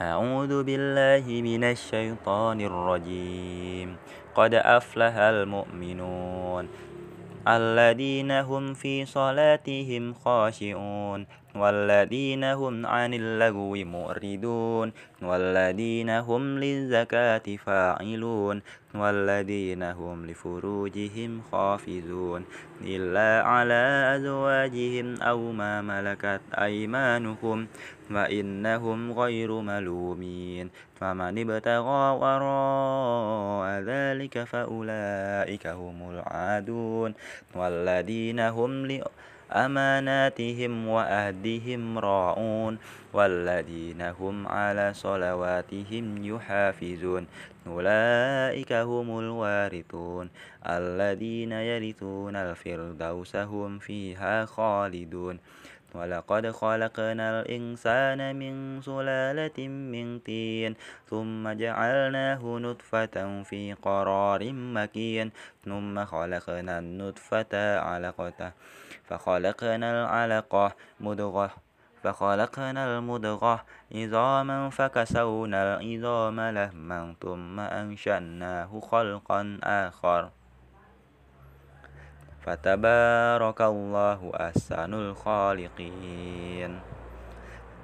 أعوذ بالله من الشيطان الرجيم. قد أفلح المؤمنون الذين هم في صلاتهم خاشعون والذين هم عن اللغو معرضون والذين هم للزكاة فاعلون والذين هم لفروجهم خافزون. إلا على أزواجهم أو ما ملكت أيمانهم. فإنهم غير ملومين فمن ابتغى وراء ذلك فأولئك هم العادون والذين هم أماناتهم وأهدهم راعون والذين هم على صلواتهم يحافظون أولئك هم الوارثون الذين يرثون الفردوس هم فيها خالدون ولقد خلقنا الإنسان من سلالة من طين ثم جعلناه نطفة في قرار مكين ثم خلقنا النطفة علقة فخلقنا العلقة مضغة فخلقنا المضغة عظاما فكسونا العظام لهما ثم أنشأناه خلقا آخر. فتبارك الله أحسن الخالقين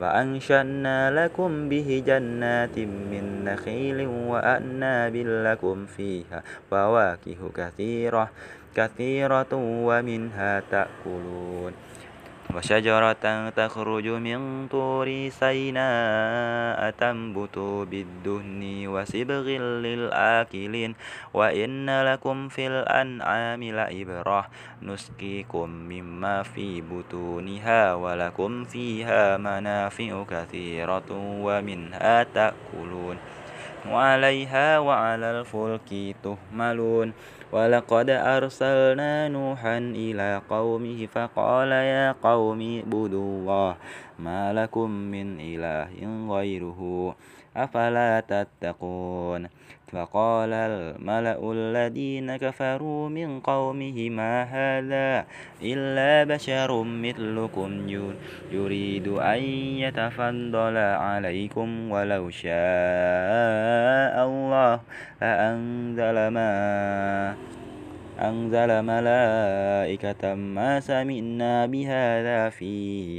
وأنشأنا لكم به جنات من نخيل وأعناب لكم فيها فواكه كثيرة كثيرة ومنها تأكلون. وشجرة تخرج من طور سيناء تنبت بالدهن وسبغ للآكلين. وإن لكم في الأنعام لعبرة نسقيكم مما في بطونها ولكم فيها منافع كثيرة ومنها تأكلون. وعليها وعلى الفلك تهملون. ولقد أرسلنا نوحا إلى قومه فقال يا قوم اعبدوا الله ما لكم من إله غيره أفلا تتقون؟ فقال الملأ الذين كفروا من قومه ما هذا إلا بشر مثلكم يريد أن يتفضل عليكم ولو شاء الله لأنزل ما أنزل ملائكة ما سمعنا بهذا في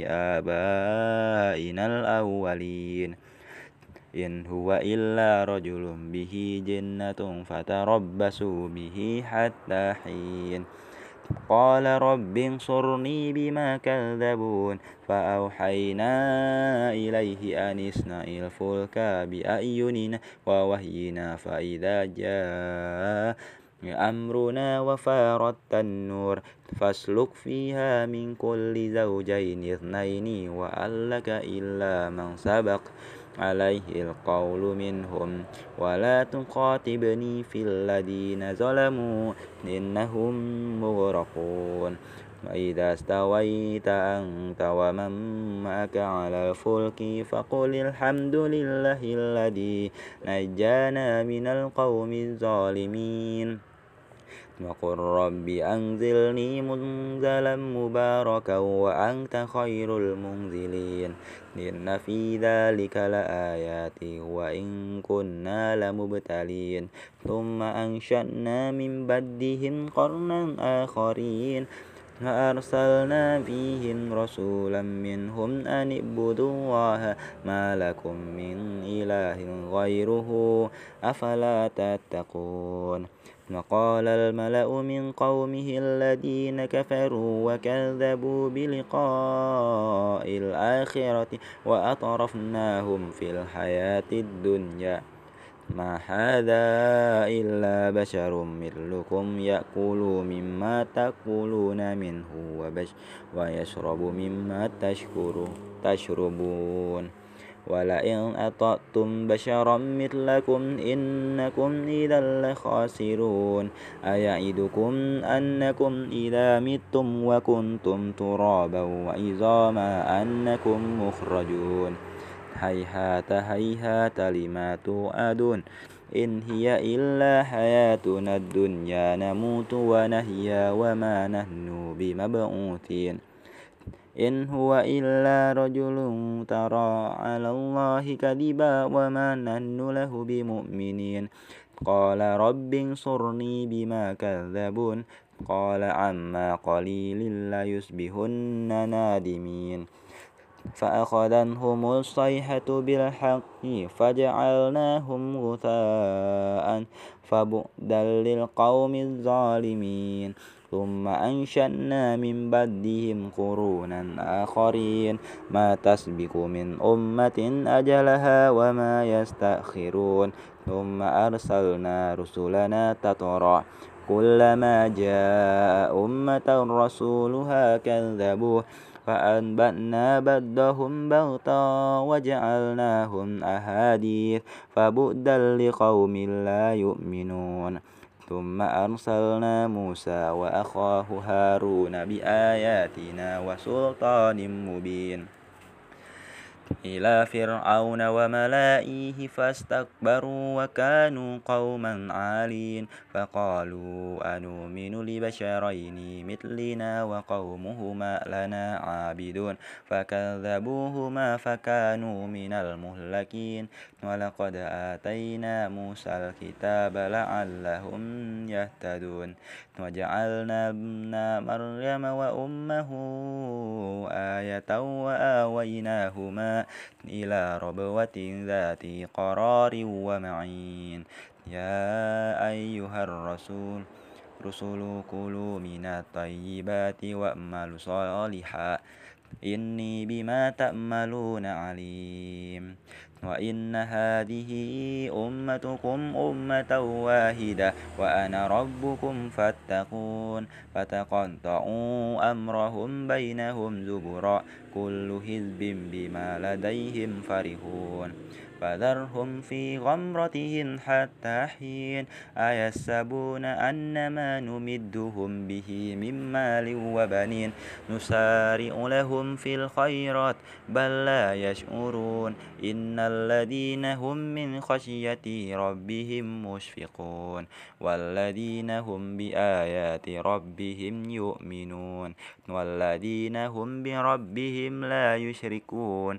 آبائنا الأولين. إن هو إلا رجل به جنة فتربصوا به حتى حين. قال رب انصرني بما كذبون. فأوحينا إليه أن اصنع الفلك بأعيننا ووهينا. فإذا جاء أمرنا وفارت النور فاسلك فيها من كل زوجين اثنين وألك إلا من سبق. عليه القول منهم ولا تخاطبني في الذين ظلموا إنهم مغرقون وإذا استويت أنت ومن معك على الفلك فقل الحمد لله الذي نجانا من القوم الظالمين وقل رب أنزلني منزلا مباركا وأنت خير المنزلين. إن في ذلك لآيات وإن كنا لمبتلين. ثم أنشأنا من بدهم قرنا آخرين. فأرسلنا فيهم رسولا منهم أن اعبدوا الله ما لكم من إله غيره أفلا تتقون. وقال الملأ من قومه الذين كفروا وكذبوا بلقاء الآخرة وأطرفناهم في الحياة الدنيا. ما هذا إلا بشر مثلكم يأكل مما تأكلون منه ويشرب مما تشربون. ولئن أطعتم بشرا مثلكم إنكم إذا لخاسرون أيعدكم أنكم إذا متم وكنتم ترابا وعظاما أنكم مخرجون هيهات هيهات لما توعدون إن هي إلا حياتنا الدنيا نموت ونهيا وما نحن بمبعوثين إن هو إلا رجل ترى على الله كذبا وما نحن له بمؤمنين. قال رب انصرني بما كذبون. قال عما قليل ليصبحن نادمين. فأخذنهم الصيحة بالحق فجعلناهم غثاء فبعدا للقوم الظالمين. ثم أنشأنا من بعدهم قرونا آخرين. ما تسبق من أمة أجلها وما يستأخرون. ثم أرسلنا رسلنا تترى كلما جاء أمة رسولها كذبوه فأنبأنا بدهم بغتا وجعلناهم أحاديث. فبؤدا لقوم لا يؤمنون. ثم أرسلنا موسى وأخاه هارون بآياتنا وسلطان مبين. إلى فرعون وملائه فاستكبروا وكانوا قوما عالين. فقالوا أنؤمن لبشرين مثلنا وقومهما لنا عابدون فكذبوهما فكانوا من المهلكين ولقد آتينا موسى الكتاب لعلهم يهتدون وجعلنا ابن مريم وأمه آية وآويناهما إلى ربوة ذات قرار ومعين يا أيها الرسول رسل كلوا من الطيبات وأملوا صالحا. إني بما تأملون عليم. وإن هذه أمتكم أمة واحدة وأنا ربكم فاتقون. فتقطعوا أمرهم بينهم زبرا. كل حزب بما لديهم فرحون. فذرهم في غمرتهم حتى حين أيسبون أن ما نمدهم به من مال وبنين. نسارع لهم في الخيرات بل لا يشعرون. إن الذين هم من خشية ربهم مشفقون. والذين هم بآيات ربهم يؤمنون. والذين هم بربهم لا يشركون.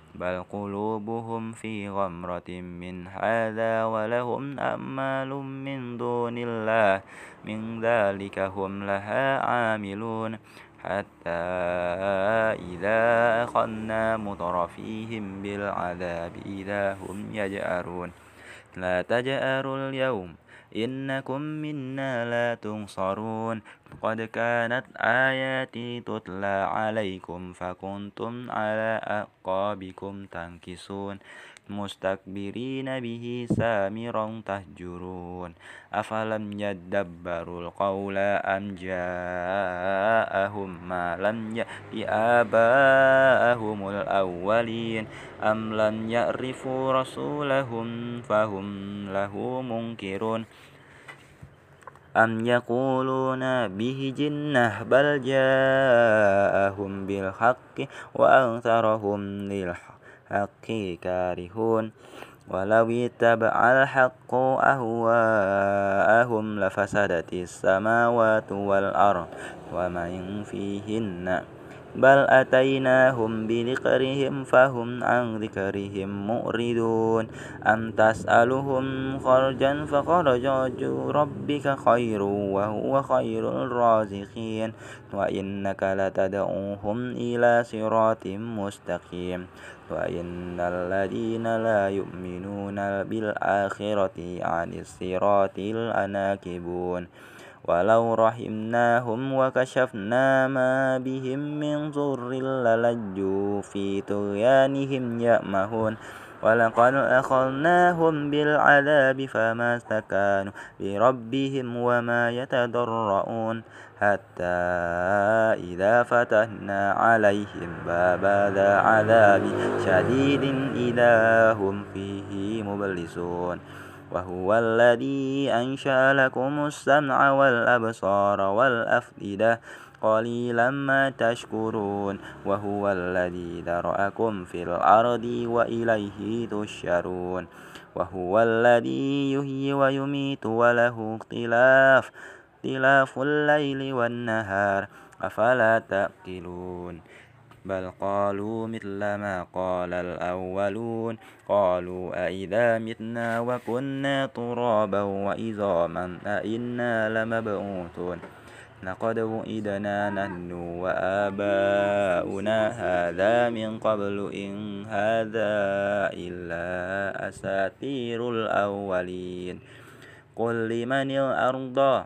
بل قلوبهم في غمرة من هذا ولهم أمال من دون الله من ذلك هم لها عاملون حتى إذا أخذنا مترفيهم بالعذاب إذا هم يجأرون لا تجأروا اليوم إنكم منا لا تنصرون. قد كانت آياتي تتلى عليكم فكنتم على أعقابكم تنكسون. مستكبرين به سامرا تهجرون. أفلم يدبروا القول أم جاءهم ما لم يأت آباءهم الأولين؟ أم لم يعرفوا رسولهم فهم له منكرون. أم يقولون به جنة بل جاءهم بالحق وأكثرهم للحق. كارهون ولو اتبع الحق أهواءهم لفسدت السماوات والأرض ومن فيهن بل أتيناهم بذكرهم فهم عن ذكرهم مؤردون أم تسألهم خرجا فخرج ربك خير وهو خير الرازقين وإنك لتدعوهم إلى صراط مستقيم وإن الذين لا يؤمنون بالآخرة عن الصراط الأناكبون ولو رحمناهم وكشفنا ما بهم من ضر للجوا في طغيانهم يأمهون. ولقد أخذناهم بالعذاب فما استكانوا لربهم وما يتضرؤون. حتى إذا فتحنا عليهم باب ذا عذاب شديد إذا هم فيه مبلسون. وهو الذي أنشأ لكم السمع والأبصار والأفئدة قليلا ما تشكرون وهو الذي ذرأكم في الأرض وإليه تشرون وهو الذي يحيي ويميت وله اختلاف اختلاف الليل والنهار أفلا تأكلون؟ بل قالوا مثل ما قال الأولون قالوا أئذا متنا وكنا ترابا وعظاما أئنا لمبعوثون لقد وئدنا نحن وآباؤنا هذا من قبل إن هذا إلا أساطير الأولين قل لمن الأرض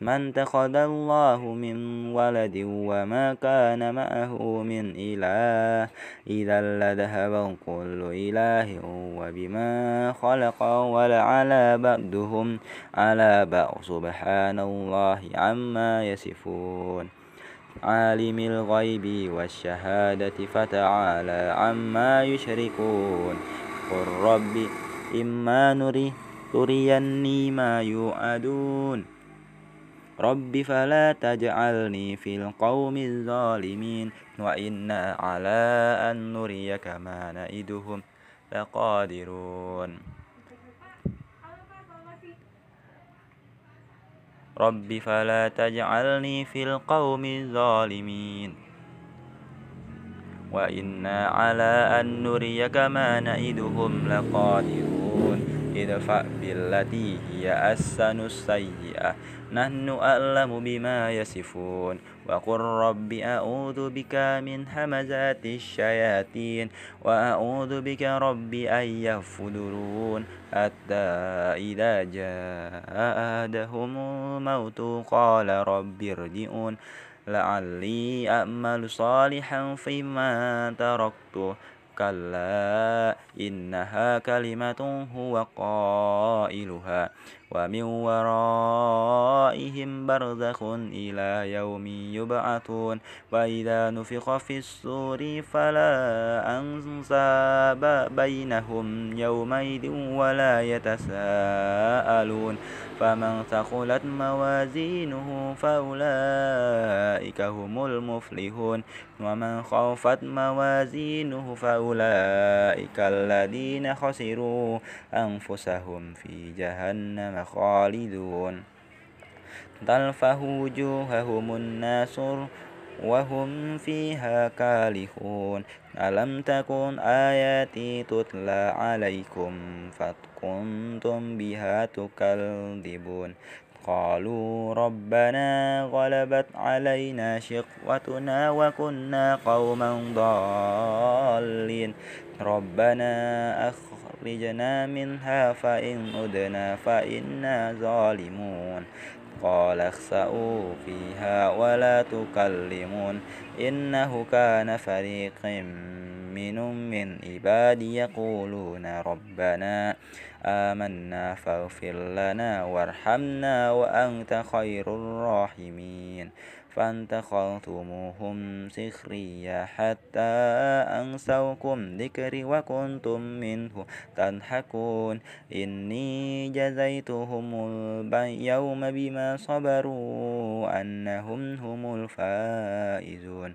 من اتخذ الله من ولد وما كان معه من إله إذا لذهب كل إله وبما خلق ولعلى بعضهم على بعض سبحان الله عما يصفون. عالم الغيب والشهادة فتعالى عما يشركون. قل رب إما نري تريني ما يوعدون. رب فلا تجعلني في القوم الظالمين وإنا على أن نريك ما نئدهم لقادرون. رب فلا تجعلني في القوم الظالمين وإنا على أن نريك ما نئدهم لقادرون. ادفع بالتي هي أحسن السيئة. نحن أعلم بما يصفون. وقل رب أعوذ بك من همزات الشياطين. وأعوذ بك رب أن يفضلون حتى إذا جاء أحدهم الموت قال رب ارجعون. لعلي أعمل صالحا فيما تركت كلا إنها كلمة هو قائلها ومن ورائهم برزخ إلى يوم يبعثون. وإذا نفخ في الصور فلا أنساب بينهم يومئذ ولا يتساءلون. فمن ثقلت موازينه فأولئك هم المفلحون. ومن خافت موازينه فأولئك الذين خسروا أنفسهم في جهنم. خالدون. تلفه وجوههم الناس وهم فيها كالحون. ألم تكن آياتي تتلى عليكم فكنتم بها تكذبون؟ قالوا ربنا غلبت علينا شقوتنا وكنا قوما ضالين. ربنا أخرجنا منها فإن أدنا فإنا ظالمون. قال اخسأوا فيها ولا تكلمون. إنه كان فريق من من عبادي يقولون ربنا آمنا فاغفر لنا وارحمنا وأنت خير الراحمين. فانتخذتموهم سخريا حتى أنسوكم ذكري وكنتم منه تضحكون. إني جزيتهم اليوم بما صبروا أنهم هم الفائزون.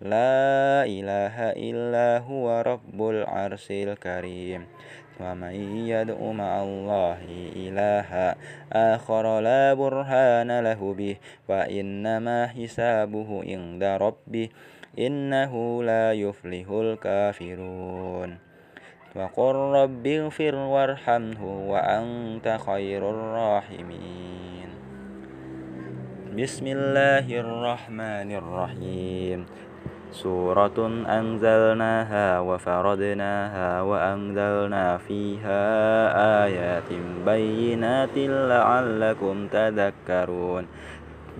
لا إله إلا هو رب العرش الكريم ومن يدع مع الله إلها آخر لا برهان له به فإنما حسابه عند ربه إنه لا يفلح الكافرون وقل رب اغفر وارحمه وأنت خير الراحمين بسم الله الرحمن الرحيم سورة أنزلناها وفردناها وأنزلنا فيها آيات بينات لعلكم تذكرون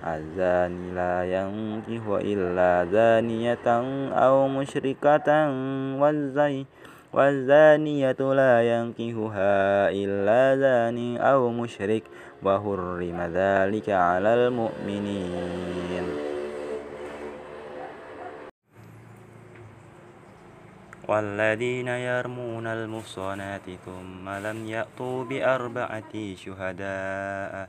الزاني لا ينكح إلا زانية أو مشركة والزي والزانية لا ينكحها إلا زان أو مشرك وحرم ذلك على المؤمنين. والذين يرمون المحصنات ثم لم يأتوا بأربعة شهداء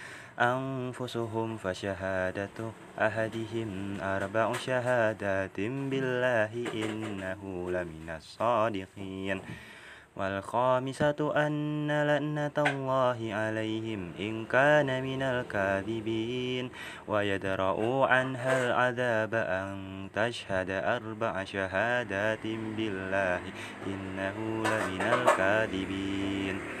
أنفسهم فشهادة أحدهم أربع شهادات بالله إنه لمن الصادقين. والخامسة أن لأنة الله عليهم إن كان من الكاذبين. ويدرؤوا عنها العذاب أن تشهد أربع شهادات بالله إنه لمن الكاذبين.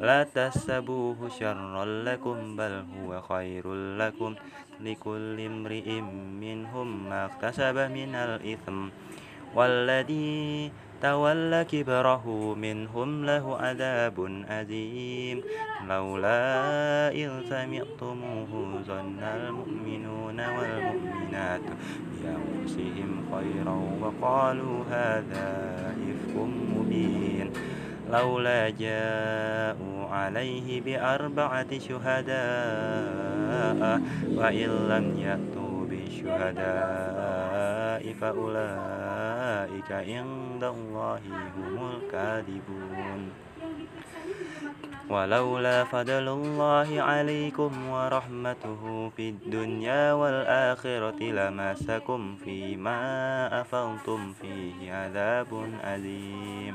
لا تحسبوه شرا لكم بل هو خير لكم. لكل امرئ منهم ما اكتسب من الإثم. والذي تولى كبره منهم له عذاب أليم. لولا إذ سمعتموه ظن المؤمنون والمؤمنات بأنفسهم خيرا وقالوا هذا إفك مبين. لولا جاءوا عليه بأربعة شهداء وإن لم يأتوا بالشهداء فأولئك عند الله هم الكاذبون. ولولا فضل الله عليكم ورحمته في الدنيا والآخرة لمسكم فيما أفضتم فيه عذاب أليم.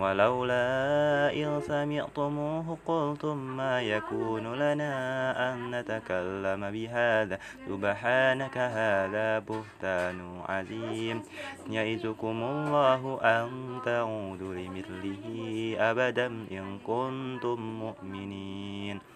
ولولا إن سمعتموه قلتم ما يكون لنا أن نتكلم بهذا. سبحانك هذا بهتان عظيم. يعزكم الله أن تعودوا لمثله أبدا إن كنتم مؤمنين.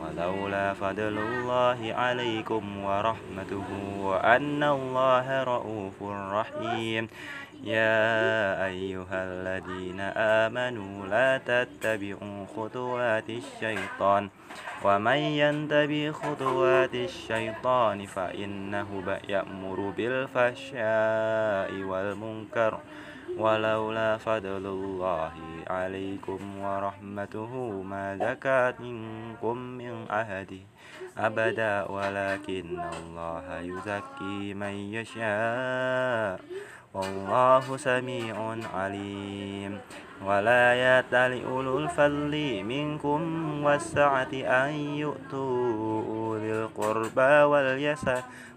ولولا فضل الله عليكم ورحمته وأن الله رؤوف رحيم. يا أيها الذين آمنوا لا تتبعوا خطوات الشيطان. ومن ينتبه خطوات الشيطان فإنه يأمر بالفحشاء والمنكر. ولولا فضل الله عليكم ورحمته ما زكى منكم من أحد أبدا ولكن الله يزكي من يشاء. والله سميع عليم. ولا يأتل أولو الفضل منكم والسعة أن يؤتوا أولي القربى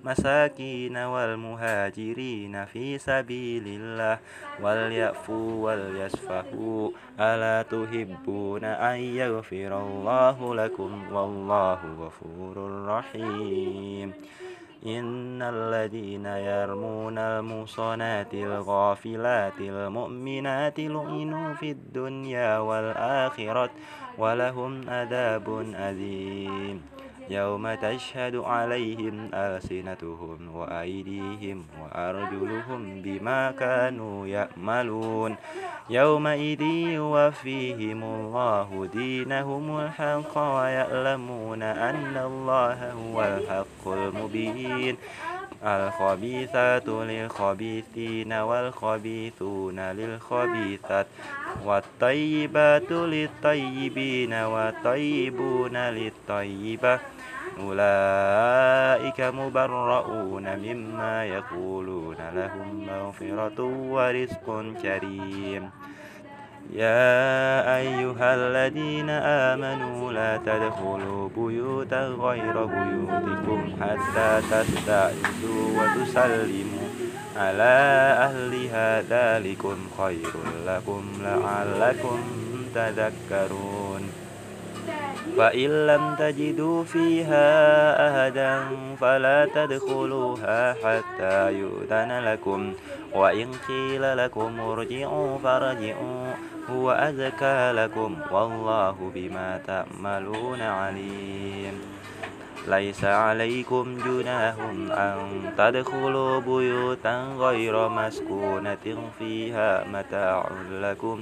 والمساكين والمهاجرين في سبيل الله. وليأفوا وليصفحوا ألا تحبون أن يغفر الله لكم؟ والله غفور رحيم. إن الذين يرمون المصنات الغافلات المؤمنات لعنوا في الدنيا والآخرة ولهم عذاب أليم. يوم تشهد عليهم ألسنتهم وأيديهم وأرجلهم بما كانوا يأملون يومئذ يوفيهم الله دينهم الحق ويعلمون أن الله هو الحق المبين. الخبيثات للخبيثين والخبيثون للخبيثات والطيبات للطيبين والطيبون للطيبة أولئك مبرؤون مما يقولون لهم مغفرة ورزق كريم. يا أيها الذين آمنوا لا تدخلوا بيوتا غير بيوتكم حتى تستعيذوا وتسلموا على أهلها. ذلكم خير لكم لعلكم تذكرون. فإن لم تجدوا فيها أهدا فلا تدخلوها حتى يؤذن لكم. وإن قيل لكم ارجعوا فارجعوا هو أزكى لكم والله بما تعملون عليم. ليس عليكم جناح أن تدخلوا بيوتا غير مسكونة فيها متاع لكم.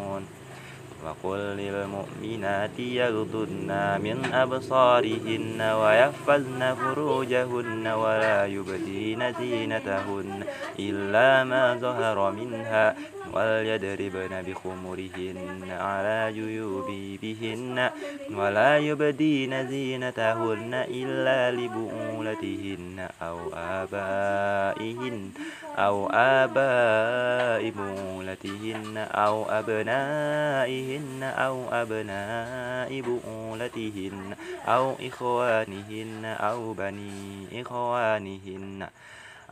وقل للمؤمنات يغضن من أبصارهن ويحفظن فروجهن ولا يبدين زينتهن إلا ما ظهر منها وليضربن بخمرهن على جيوبهن ولا يبدين زينتهن إلا لبؤولتهن أو آبائهن أو آباء بؤولتهن أو أبنائهن أو أبناء بؤولتهن أو إخوانهن أو بني إخوانهن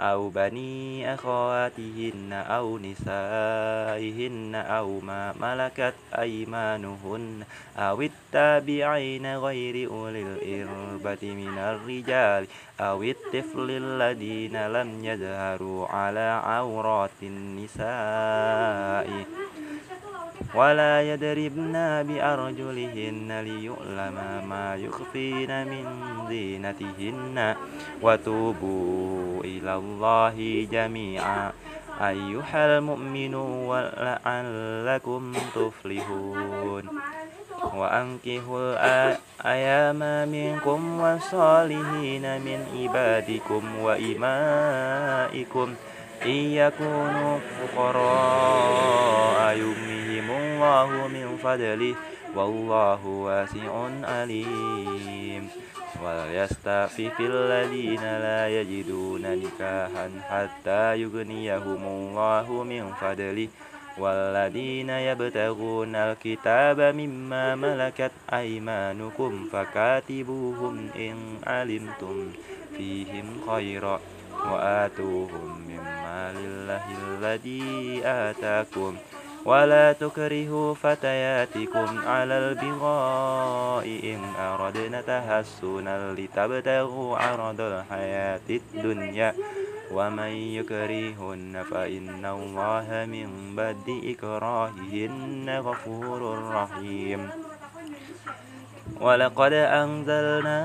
أو بني أخواتهن أو نسائهن أو ما ملكت أيمانهن أو التابعين غير أولي الإربة من الرجال أو الطفل الذين لم يظهروا على عورات النساء ولا يدربن بأرجلهن ليؤلم ما يخفين من زينتهن وتوبوا إلى الله جميعا. أيها المؤمنون لعلكم تفلحون. وأنكحوا الأيام منكم والصالحين من عبادكم وإمائكم. إن يكونوا فقراء يغنيهم الله من فضله. والله واسع عليم. وليستعفف الذين لا يجدون نكاحا حتى يغنيهم الله من فضله. والذين يبتغون الكتاب مما ملكت أيمانكم فكاتبوهم إن علمتم فيهم خيرا وآتوهم مما لله الذي آتاكم. ولا تكرهوا فتياتكم على البغاء إن أردنا تحسنا لتبتغوا عرض الحياة الدنيا ومن يكرهن فإن الله من بعد إكراههن غفور رحيم ولقد أنزلنا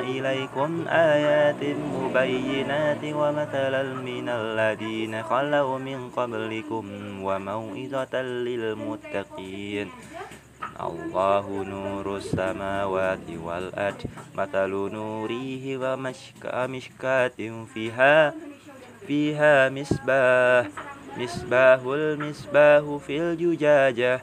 إليكم آيات مبينات ومثلا من الذين خلوا من قبلكم وموئزة للمتقين. الله نور السماوات والأرض. مثل نوره ومشكاة فيها فيها مصباح مصباح المصباح في الزجاجة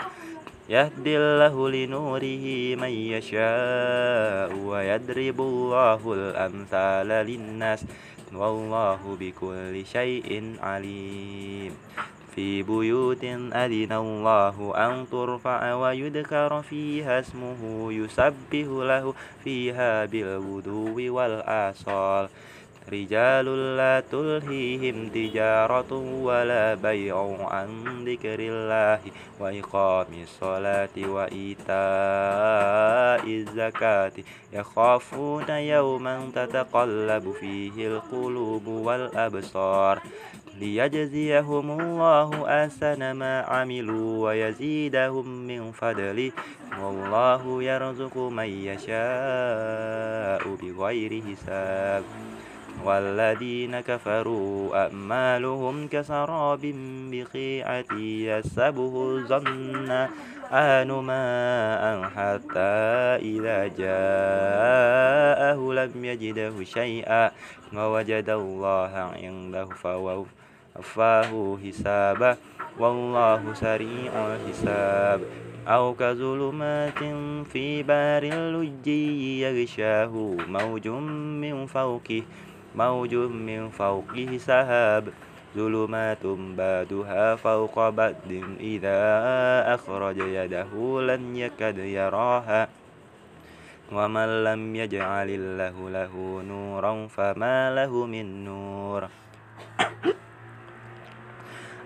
يهدي الله لنوره من يشاء ويضرب الله الأمثال للناس والله بكل شيء عليم. في بيوت أذن الله أن ترفع ويذكر فيها اسمه يسبح له فيها بالغدو والآصال. رجال لا تلهيهم تجارة ولا بيع عن ذكر الله وإقام الصلاة وإيتاء الزكاة. يخافون يوما تتقلب فيه القلوب والأبصار. ليجزيهم الله أحسن ما عملوا ويزيدهم من فضله. والله يرزق من يشاء بغير حساب. والذين كفروا أعمالهم كسراب بقيعة يسبه الظن آن ماء حتى إذا جاءه لم يجده شيئا ووجد الله عنده فوفاه حسابه. والله سريع الحساب. أو كظلمات في بار اللجي يغشاه موج من فوقه موج من فوقه سحاب ظلمات بعدها فوق بعد إذا أخرج يده لن يكد يراها. ومن لم يجعل الله له نورا فما له من نور.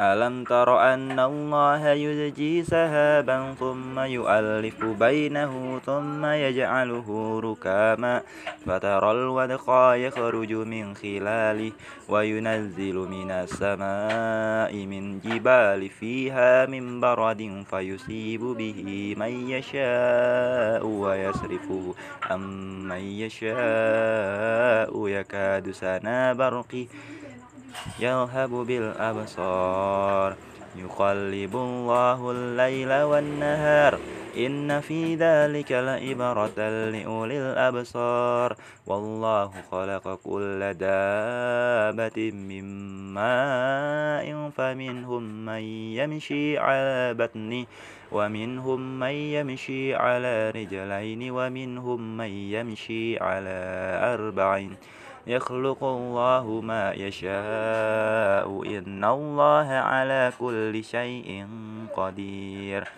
ألم تر أن الله يزجي سهابا ثم يؤلف بينه ثم يجعله ركاما فترى الودق يخرج من خلاله وينزل من السماء من جبال فيها من برد فيصيب به من يشاء ويصرفه عن من يشاء يكاد سنا برقه يذهب بالأبصار. يقلب الله الليل والنهار. إن في ذلك لعبرة لأولي الأبصار. والله خلق كل دابة من ماء فمنهم من يمشي على بطنه ومنهم من يمشي على رجلين ومنهم من يمشي على أربعين. يخلق الله ما يشاء. إن الله على كل شيء قدير.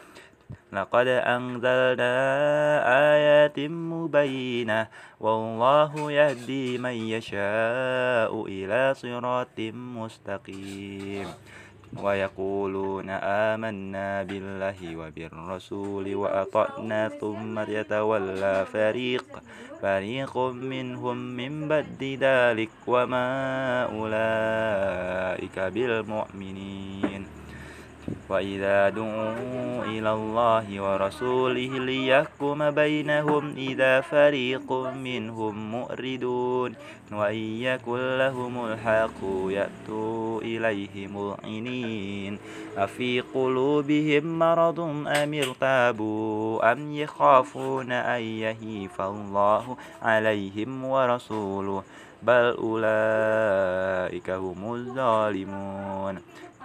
لقد أنزلنا آيات مبينة. والله يهدي من يشاء إلى صراط مستقيم. ويقولون آمنا بالله وبالرسول وأطعنا ثم يتولى فريق فريق منهم من بعد ذلك وما أولئك بالمؤمنين. وإذا دعوا إلى الله ورسوله ليحكم بينهم إذا فريق منهم مؤردون وإن يكن لهم الحق يأتوا إليه مذعنين أفي قلوبهم مرض أم ارتابوا أم يخافون أن يهيف الله عليهم ورسوله بل أولئك هم الظالمون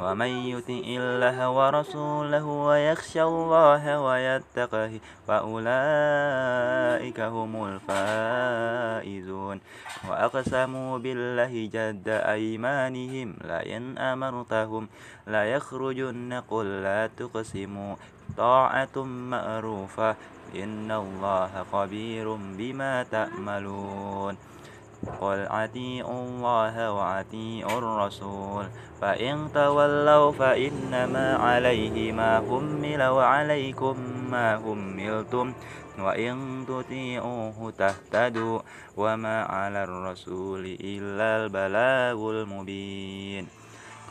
ومن يطع الله ورسوله ويخشى الله ويتقه فأولئك هم الفائزون. وأقسموا بالله جد أيمانهم لئن أمرتهم لا يخرجن قل لا تقسموا طاعة مأروفة إن الله خبير بما تأملون قل أطيعوا الله وأطيعوا الرسول. فإن تولوا فإنما عليه ما حمل وعليكم ما حملتم. وإن تطيعوه تهتدوا وما على الرسول إلا البلاغ المبين.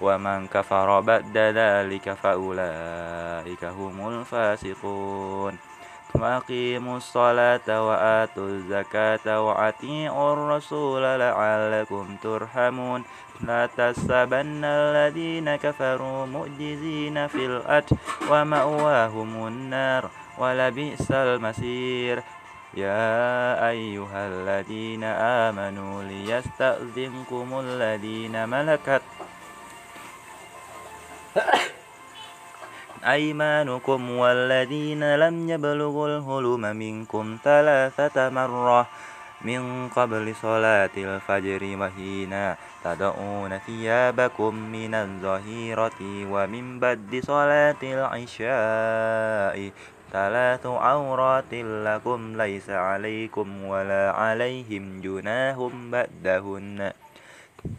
ومن كفر بعد ذلك فأولئك هم الفاسقون. وأقيموا الصلاة وآتوا الزكاة وأطيعوا الرسول لعلكم ترحمون. لا تحسبن الذين كفروا معجزين في الأرض ومأواهم النار ولبئس المصير. يا أيها الذين آمنوا ليستأذنكم الذين ملكت أيمانكم والذين لم يبلغوا الهلم منكم ثلاثة مرة من قبل صلاة الفجر وحين تدعون ثيابكم من الظهيرة ومن بعد صلاة العشاء ثلاث عورات لكم ليس عليكم ولا عليهم جناه بعدهن.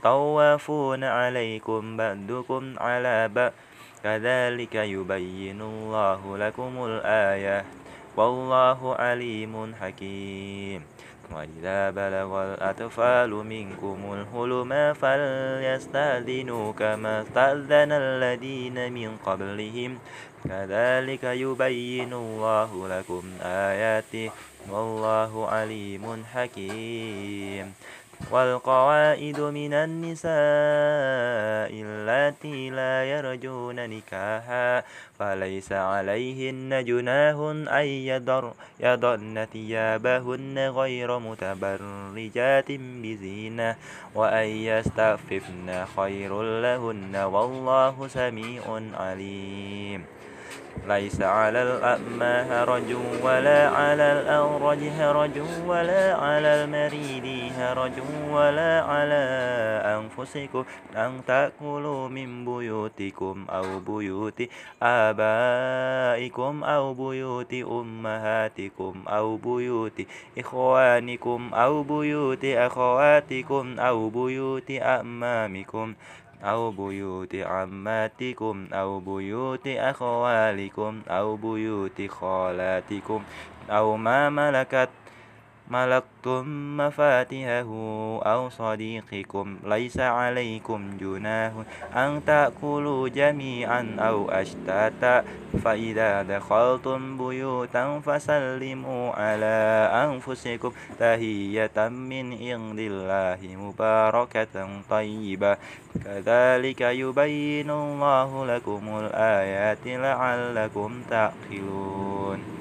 طوافون عليكم بعدكم على بعد كذلك يبين الله لكم الآية. والله عليم حكيم. وإذا بلغ الأطفال منكم الحلم فليستأذنوا كما استأذن الذين من قبلهم. كذلك يبين الله لكم آياته. والله عليم حكيم. والقواعد من النساء اللاتي لا يرجون نكاحا فليس عليهن جناه أن يضر يضن ثيابهن غير متبرجات بزينة وأن يستعففن خير لهن والله سميع عليم. ليس على الأعمى هرج ولا على الأورج هرج ولا على المريض هرج ولا على أنفسكم. أن تأكلوا من بيوتكم أو بيوت آبائكم أو بيوت أمهاتكم أو بيوت إخوانكم أو بيوت أخواتكم أو بيوت أمامكم. أو بيوت عماتكم أو بيوت أخوالكم أو بيوت خالاتكم أو ما ملكت ملكتم مفاتحه أو صديقكم ليس عليكم جناه أن تأكلوا جميعا أو أشتاتا. فإذا دخلتم بيوتا فسلموا على أنفسكم تهية من عند الله مباركة طيبة. كذلك يبين الله لكم الآيات لعلكم تعقلون.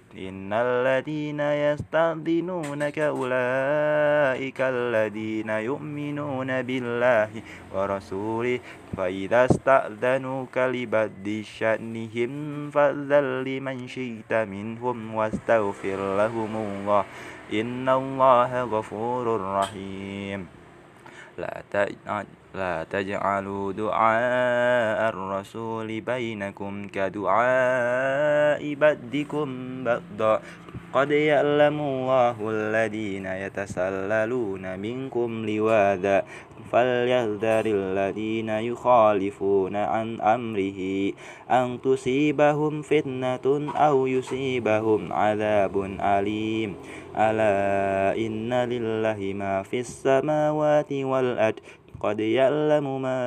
إن الذين يستأذنونك أولئك الذين يؤمنون بالله ورسوله فإذا استأذنوك لبد شأنهم فأذن لمن شئت منهم واستغفر لهم الله إن الله غفور رحيم لا لا تجعلوا دعاء الرسول بينكم كدعاء بدكم بعضا قد يعلم الله الذين يتسللون منكم لواذا. فليحذر الذين يخالفون عن أمره أن تصيبهم فتنة أو يصيبهم عذاب أليم. ألا إن لله ما في السماوات والأرض قد يعلم ما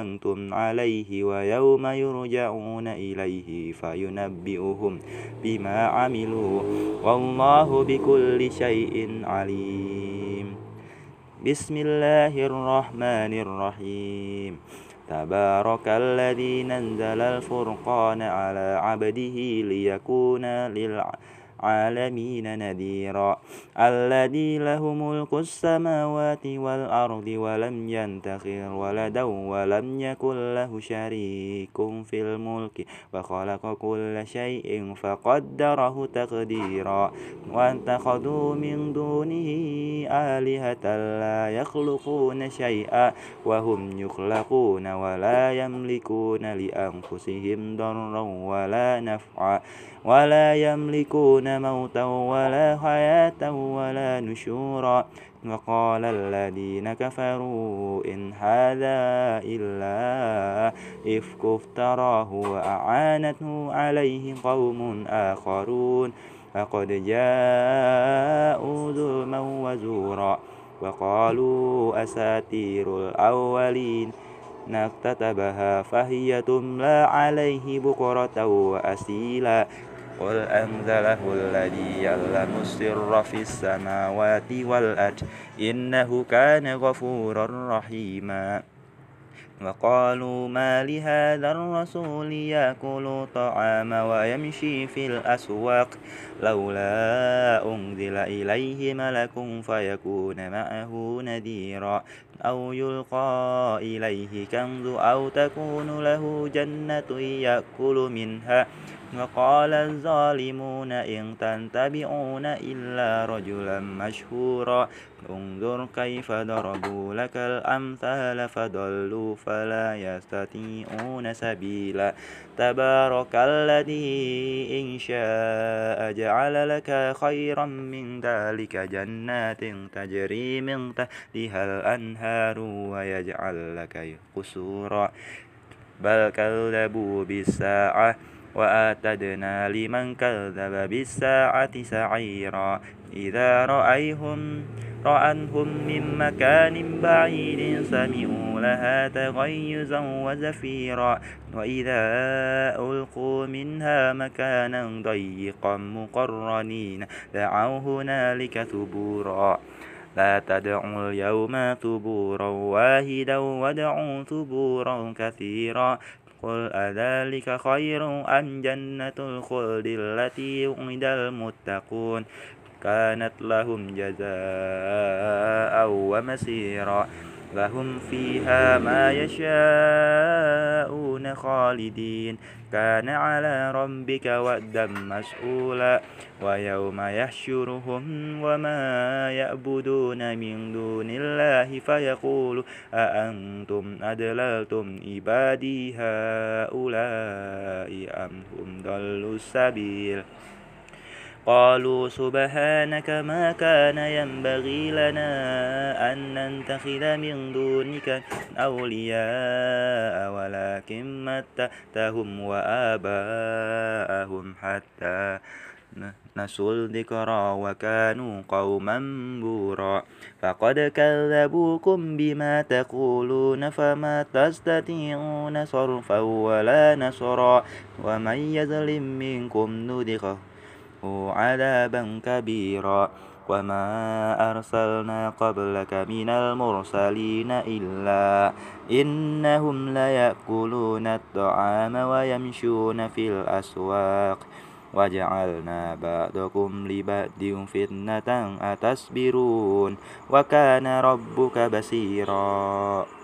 أنتم عليه ويوم يرجعون إليه فينبئهم بما عملوا والله بكل شيء عليم. بسم الله الرحمن الرحيم. تبارك الذي نزل الفرقان على عبده ليكون للعالمين العالمين نذيرا. الذي له ملك السماوات والأرض ولم ينتخر ولدا ولم يكن له شريك في الملك وخلق كل شيء فقدره تقديرا. واتخذوا من دونه آلهة لا يخلقون شيئا وهم يخلقون ولا يملكون لأنفسهم ضرا ولا نفعا ولا يملكون موتا ولا حياة ولا نشورا. وقال الذين كفروا إن هذا إلا إفك افتراه وأعانته عليه قوم آخرون. فقد جاءوا ظلما وزورا. وقالوا أساتير الأولين. نكتتبها فهي تملى عليه بكرة وأسيلا. قل أنزله الذي يعلم السر في السماوات والأرض إنه كان غفورا رحيما وقالوا ما لهذا الرسول يأكل طعام ويمشي في الأسواق لولا أنزل إليه ملك فيكون معه نذيرا أو يلقى إليه كنز أو تكون له جنة يأكل منها وقال الظالمون إن تتبعون إلا رجلا مشهورا انظر كيف ضربوا لك الأمثال فضلوا فلا يستطيعون سبيلا تبارك الذي إن شاء جعل لك خيرا من ذلك جنات تجري من تحتها الأنهار ويجعل لك قصورا. بل كذبوا بالساعة وأعتدنا لمن كذب بالساعة سعيرا. إذا رأيهم رأنهم من مكان بعيد سمعوا لها تغيزا وزفيرا. وإذا ألقوا منها مكانا ضيقا مقرنين دعوا هنالك ثبورا. لا تدعوا اليوم ثبورا واحدا ودعوا ثبورا كثيرا. قل أذلك خير أم جنة الخلد التي وعد المتقون؟ كانت لهم جزاء ومسيرا لهم فيها ما يشاءون خالدين. كان على ربك ودا مسؤولا ويوم يحشرهم وما يعبدون من دون الله فيقول أأنتم أدللتم عبادي هؤلاء أم هم ضلوا السبيل؟ قالوا سبحانك ما كان ينبغي لنا أن نتخذ من دونك أولياء ولكن متتهم وآباءهم حتى نسوا الذكرى وكانوا قوما بورا. فقد كذبوكم بما تقولون فما تستطيعون صرفا ولا نصرا. ومن يظلم منكم نذقه عذابا كبيرا. وما أرسلنا قبلك من المرسلين إلا إنهم ليأكلون الطعام ويمشون في الأسواق. وجعلنا بعضكم لبعض فتنة أتصبرون. وكان ربك بصيرا.